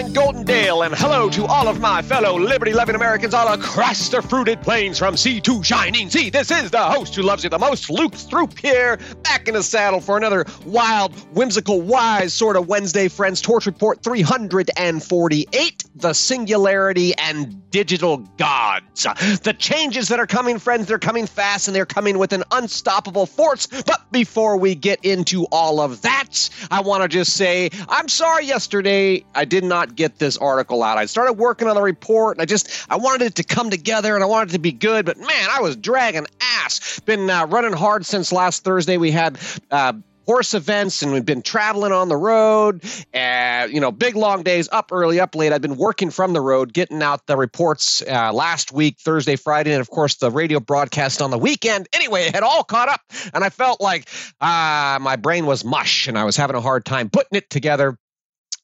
morning, Golden And hello to all of my fellow liberty loving Americans all across the fruited plains from sea to shining sea. This is the host who loves you the most, Luke Throop here, back in the saddle for another wild, whimsical, wise sort of Wednesday, friends. Torch Report 348 The Singularity and Digital Gods. The changes that are coming, friends, they're coming fast and they're coming with an unstoppable force. But before we get into all of that, I want to just say I'm sorry yesterday I did not get this article out. I started working on the report and I just I wanted it to come together and I wanted it to be good, but man, I was dragging ass. Been uh, running hard since last Thursday. We had uh, horse events and we've been traveling on the road uh, you know big long days up early up late i've been working from the road getting out the reports uh, last week thursday friday and of course the radio broadcast on the weekend anyway it had all caught up and i felt like uh, my brain was mush and i was having a hard time putting it together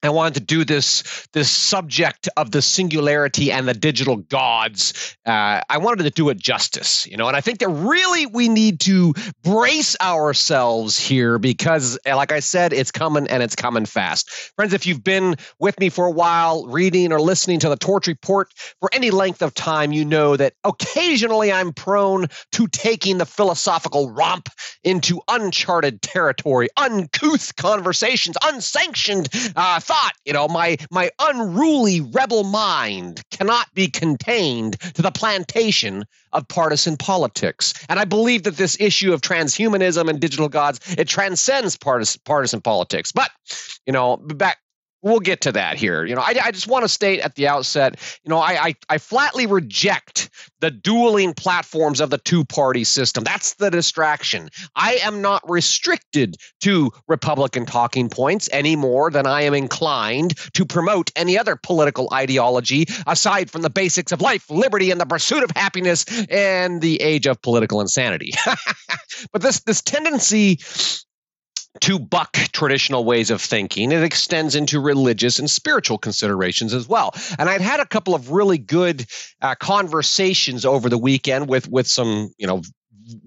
I wanted to do this this subject of the singularity and the digital gods. Uh, I wanted to do it justice, you know, and I think that really we need to brace ourselves here because, like I said, it's coming and it's coming fast, friends. If you've been with me for a while, reading or listening to the Torch Report for any length of time, you know that occasionally I'm prone to taking the philosophical romp into uncharted territory, uncouth conversations, unsanctioned. Uh, you know, my my unruly rebel mind cannot be contained to the plantation of partisan politics. And I believe that this issue of transhumanism and digital gods, it transcends partisan partisan politics. But, you know, back we'll get to that here. You know, I, I just want to state at the outset, you know, I, I, I flatly reject the dueling platforms of the two party system. That's the distraction. I am not restricted to Republican talking points any more than I am inclined to promote any other political ideology aside from the basics of life, liberty, and the pursuit of happiness and the age of political insanity. but this this tendency to buck traditional ways of thinking. It extends into religious and spiritual considerations as well. And I'd had a couple of really good uh, conversations over the weekend with with some, you know,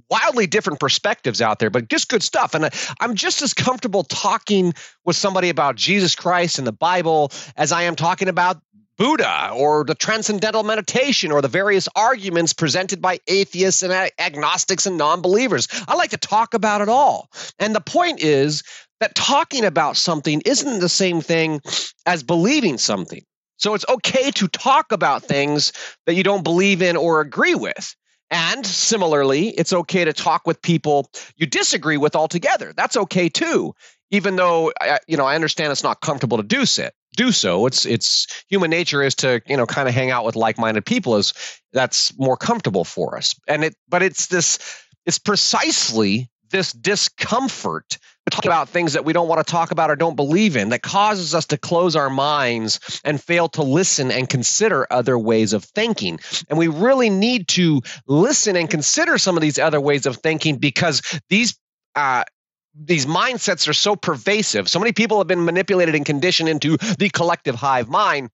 wildly different perspectives out there, but just good stuff. And I'm just as comfortable talking with somebody about Jesus Christ and the Bible as I am talking about Buddha or the transcendental meditation or the various arguments presented by atheists and agnostics and non believers. I like to talk about it all. And the point is that talking about something isn't the same thing as believing something. So it's okay to talk about things that you don't believe in or agree with. And similarly, it's okay to talk with people you disagree with altogether. That's okay too, even though you know I understand it's not comfortable to do so do so. It's it's human nature is to you know kind of hang out with like-minded people as that's more comfortable for us. And it but it's this it's precisely this discomfort to talk about things that we don't want to talk about or don't believe in that causes us to close our minds and fail to listen and consider other ways of thinking. And we really need to listen and consider some of these other ways of thinking because these uh, these mindsets are so pervasive. So many people have been manipulated and conditioned into the collective hive mind.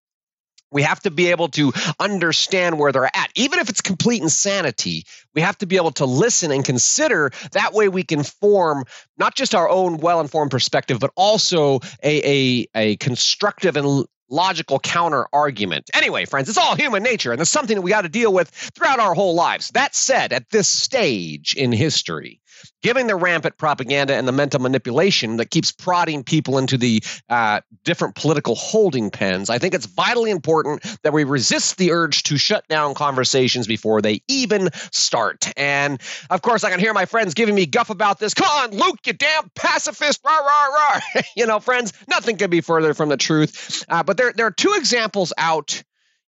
We have to be able to understand where they're at. Even if it's complete insanity, we have to be able to listen and consider. That way, we can form not just our own well informed perspective, but also a, a, a constructive and logical counter argument. Anyway, friends, it's all human nature, and it's something that we got to deal with throughout our whole lives. That said, at this stage in history, given the rampant propaganda and the mental manipulation that keeps prodding people into the uh, different political holding pens, I think it's vitally important that we resist the urge to shut down conversations before they even start. And of course, I can hear my friends giving me guff about this. Come on, Luke, you damn pacifist! Rah rah rah! you know, friends, nothing could be further from the truth. Uh, but there, there are two examples out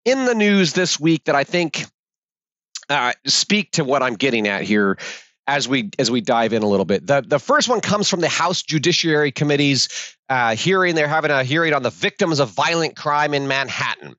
in the news this week that I think uh, speak to what I'm getting at here as we as we dive in a little bit. The the first one comes from the House Judiciary Committee's uh, hearing. They're having a hearing on the victims of violent crime in Manhattan.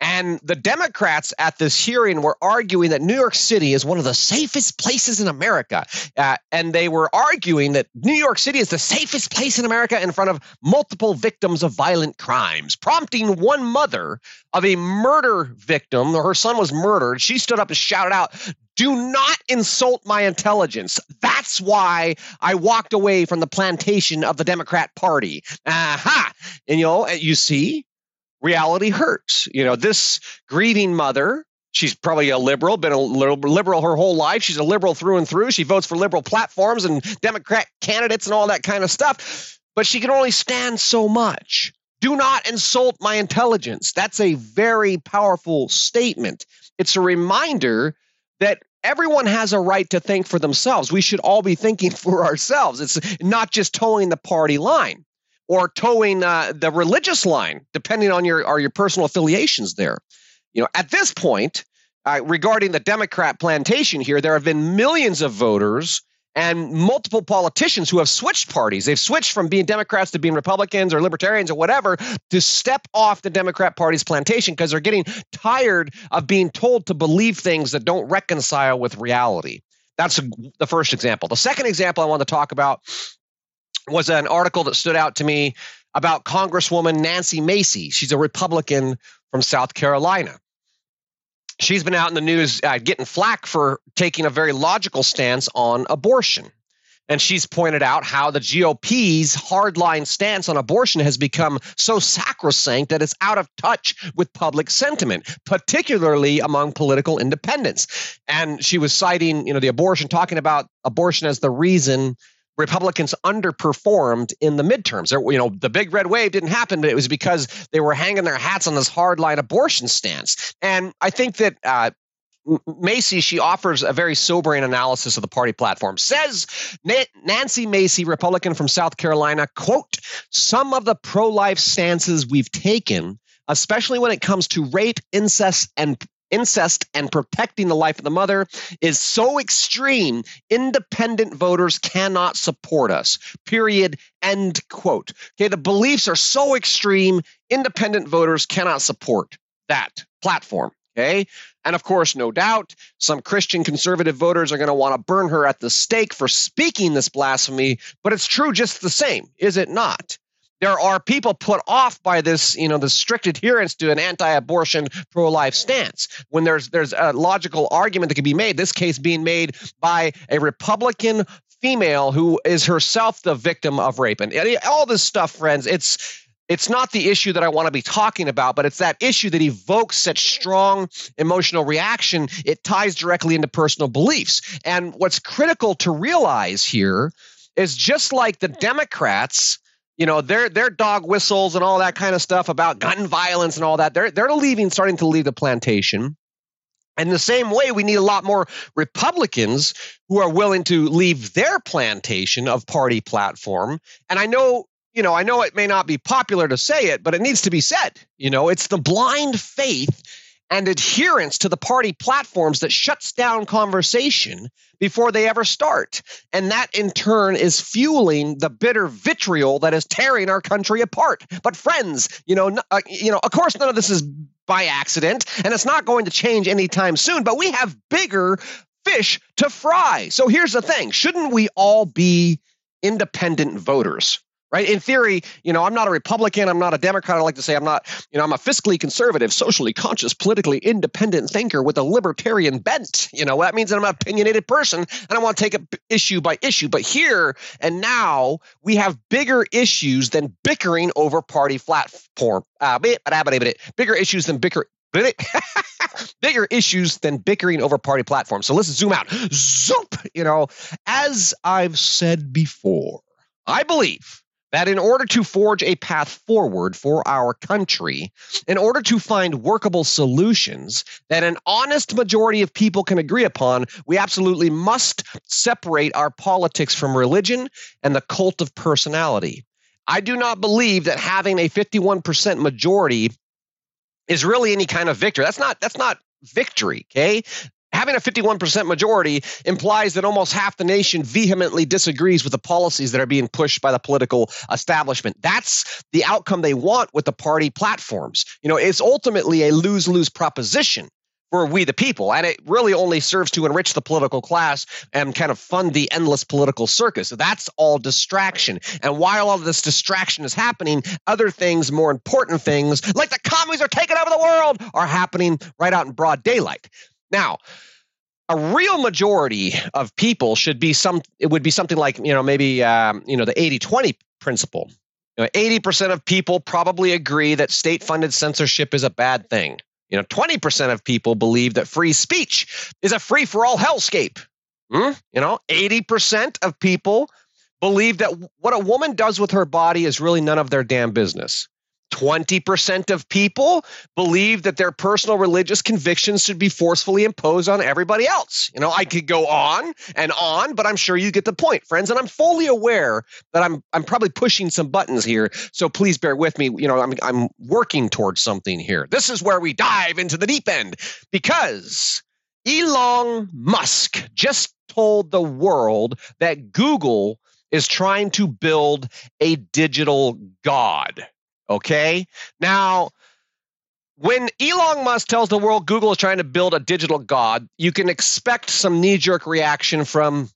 And the Democrats at this hearing were arguing that New York City is one of the safest places in America. Uh, and they were arguing that New York City is the safest place in America in front of multiple victims of violent crimes, prompting one mother of a murder victim, her son was murdered. She stood up and shouted out, do not insult my intelligence. That's why I walked away from the plantation of the Democrat Party. Aha. And you know, you see, reality hurts. You know, this grieving mother, she's probably a liberal, been a liberal her whole life. She's a liberal through and through. She votes for liberal platforms and Democrat candidates and all that kind of stuff. But she can only stand so much. Do not insult my intelligence. That's a very powerful statement. It's a reminder that everyone has a right to think for themselves. We should all be thinking for ourselves. It's not just toeing the party line or toeing uh, the religious line, depending on your or your personal affiliations. There, you know, at this point, uh, regarding the Democrat plantation here, there have been millions of voters and multiple politicians who have switched parties. They've switched from being Democrats to being Republicans or Libertarians or whatever to step off the Democrat Party's plantation because they're getting tired of being told to believe things that don't reconcile with reality. That's the first example. The second example I want to talk about was an article that stood out to me about Congresswoman Nancy Mace. She's a Republican from South Carolina she's been out in the news uh, getting flack for taking a very logical stance on abortion. And she's pointed out how the GOP's hardline stance on abortion has become so sacrosanct that it's out of touch with public sentiment, particularly among political independents. And she was citing, you know, the abortion, talking about abortion as the reason Republicans underperformed in the midterms. There, you know, the big red wave didn't happen, but it was because they were hanging their hats on this hardline abortion stance. And I think that uh, Mace, she offers a very sobering analysis of the party platform. Says Nancy Mace, Republican from South Carolina, quote, some of the pro life stances we've taken, especially when it comes to rape, incest, and incest and protecting the life of the mother is so extreme, independent voters cannot support us. Period. End quote. Okay, the beliefs are so extreme, independent voters cannot support that platform. Okay. And of course, no doubt, some Christian conservative voters are going to want to burn her at the stake for speaking this blasphemy, but it's true just the same, is it not? There are people put off by this, you know, the strict adherence to an anti-abortion, pro-life stance. When there's there's a logical argument that can be made, this case being made by a Republican female who is herself the victim of rape, and all this stuff, friends. It's it's not the issue that I want to be talking about, but it's that issue that evokes such strong emotional reaction. It ties directly into personal beliefs. And what's critical to realize here is just like the Democrats you know their their dog whistles and all that kind of stuff about gun violence and all that. They're they're leaving starting to leave the plantation. And the same way we need a lot more republicans who are willing to leave their plantation of party platform. And i know you know i know it may not be popular to say it but it needs to be said. You know it's the blind faith and adherence to the party platforms that shuts down conversation before they ever start. And that in turn is fueling the bitter vitriol that is tearing our country apart. But friends, you know, uh, you know, of course none of this is by accident and it's not going to change anytime soon, but we have bigger fish to fry. So here's the thing, shouldn't we all be independent voters? Right? In theory, you know, I'm not a Republican, I'm not a Democrat. I like to say I'm not, you know, I'm a fiscally conservative, socially conscious, politically independent thinker with a libertarian bent. You know, that means that I'm an opinionated person and I want to take it issue by issue. But here and now, we have bigger issues than bickering over party platform. Uh, bigger issues than bicker. bigger issues than bickering over party platforms. So let's zoom out. Zoop! You know, as I've said before, I believe that in order to forge a path forward for our country, in order to find workable solutions that an honest majority of people can agree upon, we absolutely must separate our politics from religion and the cult of personality. I do not believe that having a 51% majority is really any kind of victory. That's not that's not victory, okay? Having a 51% majority implies that almost half the nation vehemently disagrees with the policies that are being pushed by the political establishment. That's the outcome they want with the party platforms. You know, it's ultimately a lose lose proposition for we the people. And it really only serves to enrich the political class and kind of fund the endless political circus. So that's all distraction. And while all this distraction is happening, other things, more important things, like the commies are taking over the world, are happening right out in broad daylight. Now, a real majority of people should be some it would be something like you know maybe um, you know the 80 20 principle You know, 80% of people probably agree that state funded censorship is a bad thing. You know, 20% of people believe that free speech is a free for all hellscape. Hmm? You know, 80% of people believe that what a woman does with her body is really none of their damn business. 20% of people believe that their personal religious convictions should be forcefully imposed on everybody else. You know, I could go on and on, but I'm sure you get the point, friends. And I'm fully aware that I'm I'm probably pushing some buttons here, so please bear with me. You know, I'm I'm working towards something here. This is where we dive into the deep end because Elon Musk just told the world that Google is trying to build a digital god. Okay. Now, when Elon Musk tells the world Google is trying to build a digital god, you can expect some knee jerk reaction from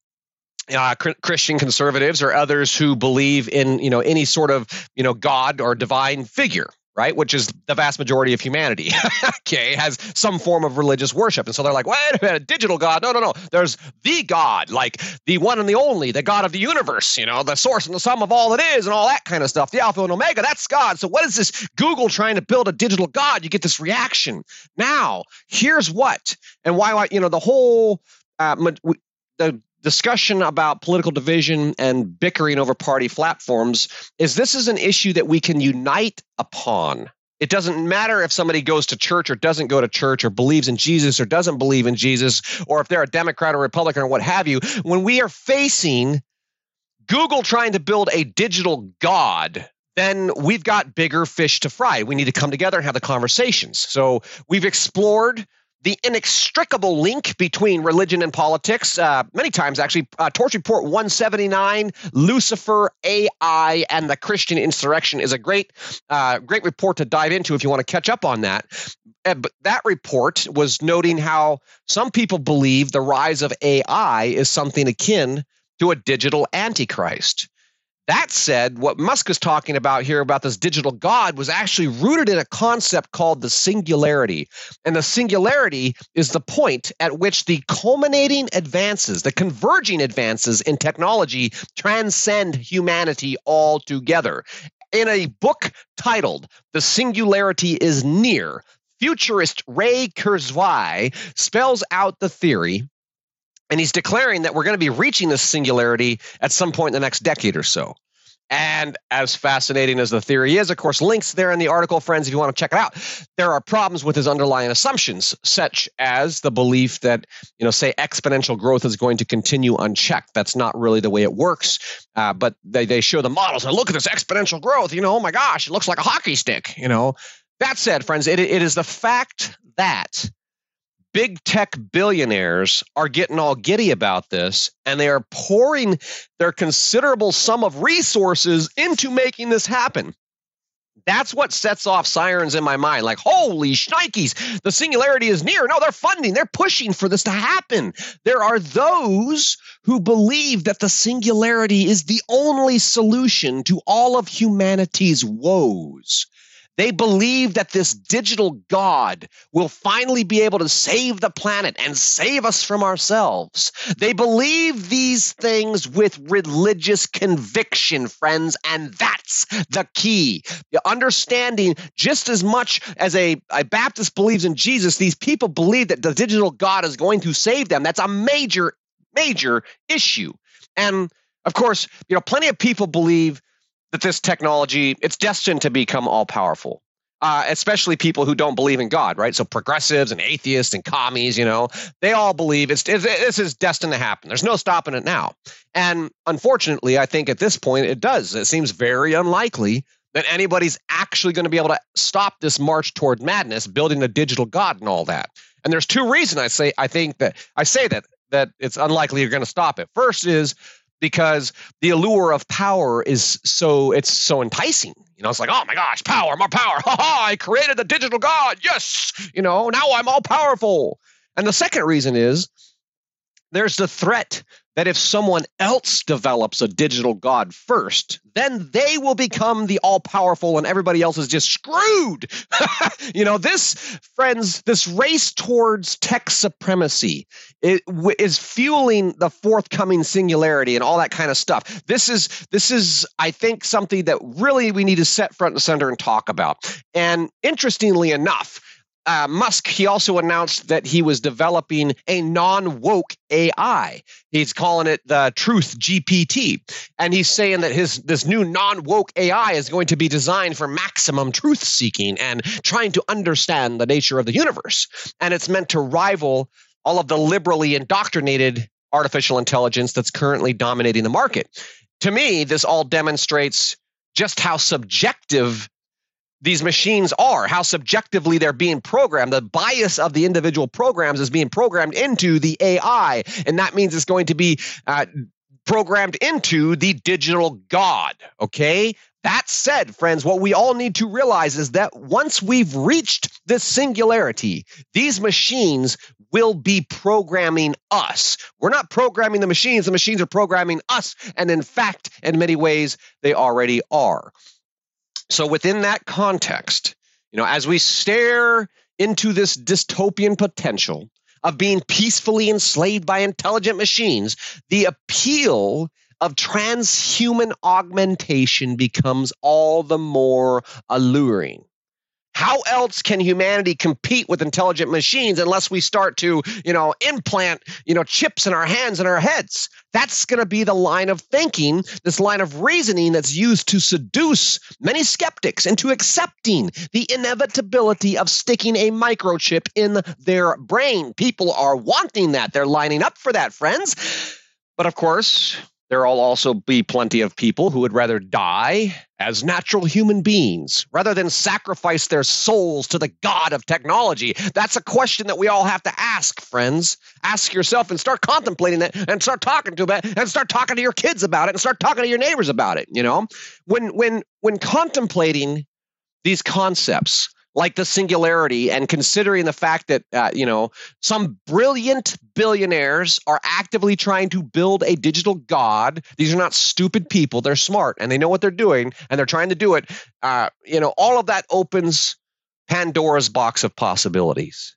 uh, Christian conservatives or others who believe in you know any sort of you know God or divine figure right? Which is the vast majority of humanity, okay, has some form of religious worship. And so they're like, wait a minute, digital God. No, no, no. There's the God, like the one and the only, the God of the universe, you know, the source and the sum of all that is and all that kind of stuff. The Alpha and Omega, that's God. So what is this Google trying to build a digital God? You get this reaction. Now, here's what, and why, you know, the whole, uh, the discussion about political division and bickering over party platforms is this is an issue that we can unite upon. It doesn't matter if somebody goes to church or doesn't go to church or believes in Jesus or doesn't believe in Jesus or if they're a Democrat or Republican or what have you. When we are facing Google trying to build a digital God, then we've got bigger fish to fry. We need to come together and have the conversations. So we've explored the inextricable link between religion and politics. Uh, many times, actually, uh, Torch Report 179, Lucifer, AI, and the Christian insurrection is a great, uh, great report to dive into if you want to catch up on that. But that report was noting how some people believe the rise of AI is something akin to a digital antichrist. That said, what Musk is talking about here about this digital God was actually rooted in a concept called the singularity. And the singularity is the point at which the culminating advances, the converging advances in technology transcend humanity altogether. In a book titled The Singularity is Near, futurist Ray Kurzweil spells out the theory and he's declaring that we're going to be reaching this singularity at some point in the next decade or so. And as fascinating as the theory is, of course, links there in the article, friends, if you want to check it out. There are problems with his underlying assumptions, such as the belief that, you know, say exponential growth is going to continue unchecked. That's not really the way it works. Uh, but they, they show the models and look at this exponential growth. You know, oh my gosh, it looks like a hockey stick. You know, that said, friends, it, it is the fact that big tech billionaires are getting all giddy about this and they are pouring their considerable sum of resources into making this happen. That's what sets off sirens in my mind. Like, holy shnikes, the singularity is near. No, they're funding, they're pushing for this to happen. There are those who believe that the singularity is the only solution to all of humanity's woes. They believe that this digital God will finally be able to save the planet and save us from ourselves. They believe these things with religious conviction, friends, and that's the key. Understanding just as much as a, a Baptist believes in Jesus, these people believe that the digital God is going to save them. That's a major, major issue. And of course, you know, plenty of people believe that this technology it's destined to become all powerful. Uh, especially people who don't believe in God, right? So progressives and atheists and commies, you know, they all believe it's, it's this is destined to happen. There's no stopping it now. And unfortunately, I think at this point it does. It seems very unlikely that anybody's actually going to be able to stop this march toward madness, building a digital god and all that. And there's two reasons I say I think that I say that that it's unlikely you're going to stop it. First is because the allure of power is so it's so enticing. You know, it's like, oh my gosh, power, more power. Ha ha, I created the digital god. Yes. You know, now I'm all powerful. And the second reason is there's the threat that if someone else develops a digital god first, then they will become the all powerful and everybody else is just screwed. you know, this, friends, this race towards tech supremacy is fueling the forthcoming singularity and all that kind of stuff. This is, this is, I think, something that really we need to set front and center and talk about. And interestingly enough, uh, Musk, he also announced that he was developing a non woke AI. He's calling it the Truth GPT, and he's saying that his this new non woke AI is going to be designed for maximum truth seeking and trying to understand the nature of the universe, and it's meant to rival all of the liberally indoctrinated artificial intelligence that's currently dominating the market. To me, this all demonstrates just how subjective these machines are, how subjectively they're being programmed. The bias of the individual programs is being programmed into the AI, and that means it's going to be uh, programmed into the digital God. Okay. That said, friends, what we all need to realize is that once we've reached this singularity, these machines will be programming us. We're not programming the machines, the machines are programming us. And in fact, in many ways, they already are. So within that context, you know, as we stare into this dystopian potential of being peacefully enslaved by intelligent machines, the appeal of transhuman augmentation becomes all the more alluring. How else can humanity compete with intelligent machines unless we start to, you know, implant, you know, chips in our hands and our heads? That's going to be the line of thinking, this line of reasoning that's used to seduce many skeptics into accepting the inevitability of sticking a microchip in their brain. People are wanting that. They're lining up for that, friends. But of course, there will also be plenty of people who would rather die as natural human beings rather than sacrifice their souls to the God of technology. That's a question that we all have to ask, friends. Ask yourself and start contemplating that and start talking to it and start talking to your kids about it and start talking to your neighbors about it, you know? When when when contemplating these concepts, like the singularity and considering the fact that uh, you know some brilliant billionaires are actively trying to build a digital god. These are not stupid people. They're smart and they know what they're doing and they're trying to do it. Uh, you know all of that opens pandora's box of possibilities.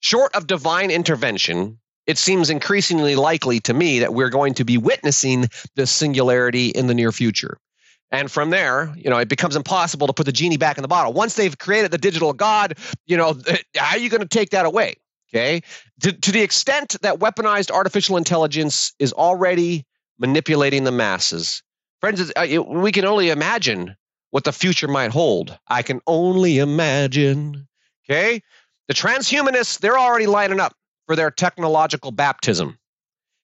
Short of divine intervention it seems increasingly likely to me that we're going to be witnessing this singularity in the near future and from there, you know, it becomes impossible to put the genie back in the bottle. Once they've created the digital god, you know, how are you going to take that away? Okay. To, to the extent that weaponized artificial intelligence is already manipulating the masses, friends, uh, we can only imagine what the future might hold. I can only imagine. Okay. The transhumanists, they're already lining up for their technological baptism.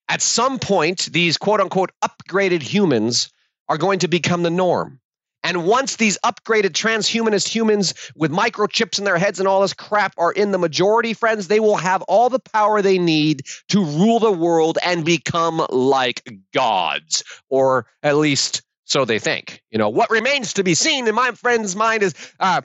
At some point, these quote unquote upgraded humans are going to become the norm. And once these upgraded transhumanist humans with microchips in their heads and all this crap are in the majority, friends, they will have all the power they need to rule the world and become like gods, or at least so they think. You know, what remains to be seen in my friend's mind is uh,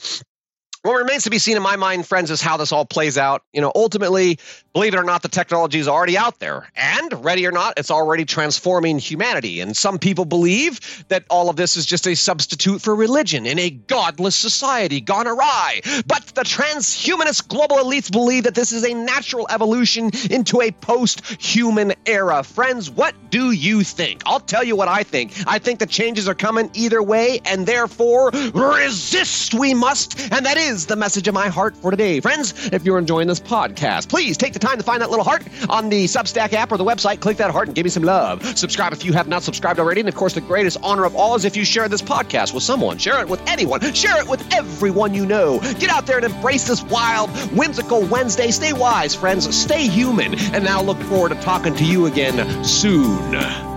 what remains to be seen in my mind, friends, is how this all plays out. You know, ultimately, believe it or not, the technology is already out there. And ready or not, it's already transforming humanity. And some people believe that all of this is just a substitute for religion in a godless society gone awry. But the transhumanist global elites believe that this is a natural evolution into a post human era. Friends, what do you think? I'll tell you what I think. I think the changes are coming either way, and therefore, resist we must. And that is is the message of my heart for today. Friends, if you're enjoying this podcast, please take the time to find that little heart on the Substack app or the website. Click that heart and give me some love. Subscribe if you have not subscribed already. And of course, the greatest honor of all is if you share this podcast with someone. Share it with anyone. Share it with everyone you know. Get out there and embrace this wild, whimsical Wednesday. Stay wise, friends. Stay human. And now look forward to talking to you again soon.